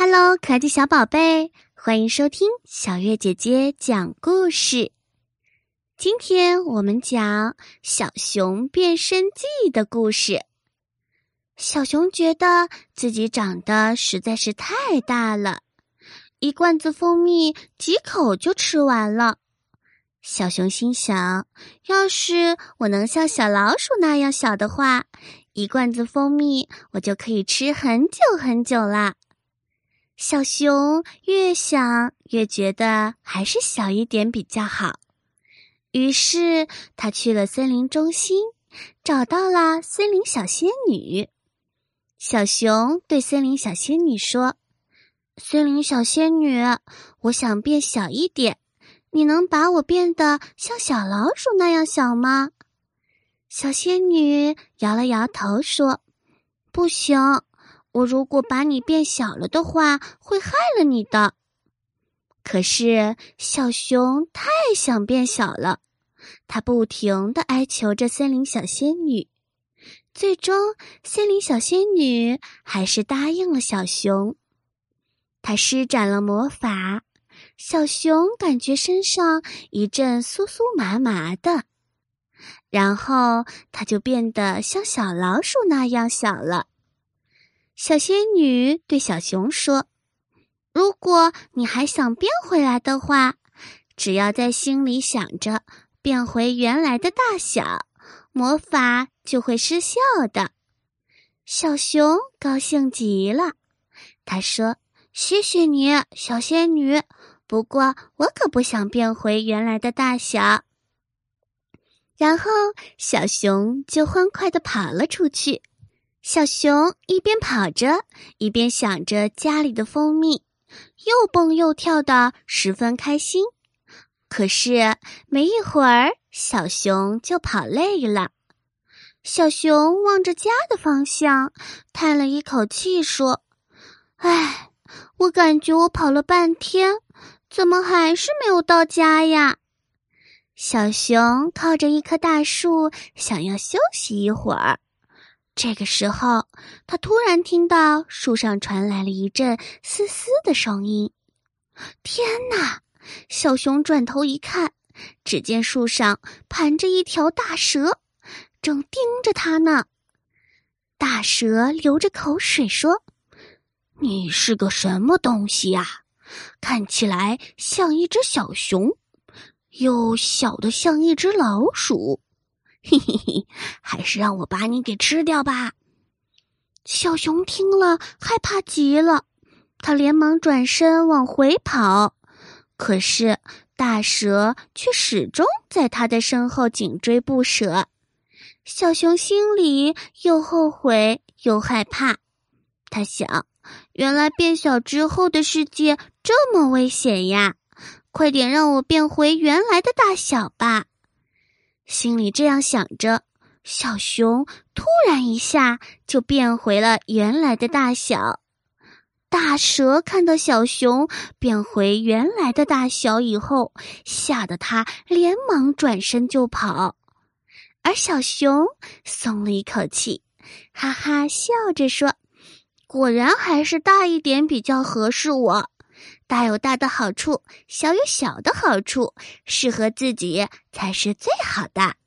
Hello，可爱的小宝贝，欢迎收听小月姐姐讲故事。今天我们讲小熊变身记的故事。小熊觉得自己长得实在是太大了，一罐子蜂蜜几口就吃完了。小熊心想：要是我能像小老鼠那样小的话，一罐子蜂蜜我就可以吃很久很久啦。小熊越想越觉得还是小一点比较好，于是他去了森林中心，找到了森林小仙女。小熊对森林小仙女说：“森林小仙女，我想变小一点，你能把我变得像小老鼠那样小吗？”小仙女摇了摇头说：“不行。”我如果把你变小了的话，会害了你的。可是小熊太想变小了，它不停的哀求着森林小仙女。最终，森林小仙女还是答应了小熊。她施展了魔法，小熊感觉身上一阵酥酥麻麻的，然后它就变得像小老鼠那样小了。小仙女对小熊说：“如果你还想变回来的话，只要在心里想着变回原来的大小，魔法就会失效的。”小熊高兴极了，他说：“谢谢你，小仙女。不过我可不想变回原来的大小。”然后小熊就欢快的跑了出去。小熊一边跑着，一边想着家里的蜂蜜，又蹦又跳的，十分开心。可是没一会儿，小熊就跑累了。小熊望着家的方向，叹了一口气，说：“唉，我感觉我跑了半天，怎么还是没有到家呀？”小熊靠着一棵大树，想要休息一会儿。这个时候，他突然听到树上传来了一阵嘶嘶的声音。天哪！小熊转头一看，只见树上盘着一条大蛇，正盯着他呢。大蛇流着口水说：“你是个什么东西呀？看起来像一只小熊，又小的像一只老鼠。”嘿嘿嘿，还是让我把你给吃掉吧！小熊听了，害怕极了，他连忙转身往回跑，可是大蛇却始终在他的身后紧追不舍。小熊心里又后悔又害怕，他想：原来变小之后的世界这么危险呀！快点让我变回原来的大小吧！心里这样想着，小熊突然一下就变回了原来的大小。大蛇看到小熊变回原来的大小以后，吓得它连忙转身就跑，而小熊松了一口气，哈哈笑着说：“果然还是大一点比较合适我。”大有大的好处，小有小的好处，适合自己才是最好的。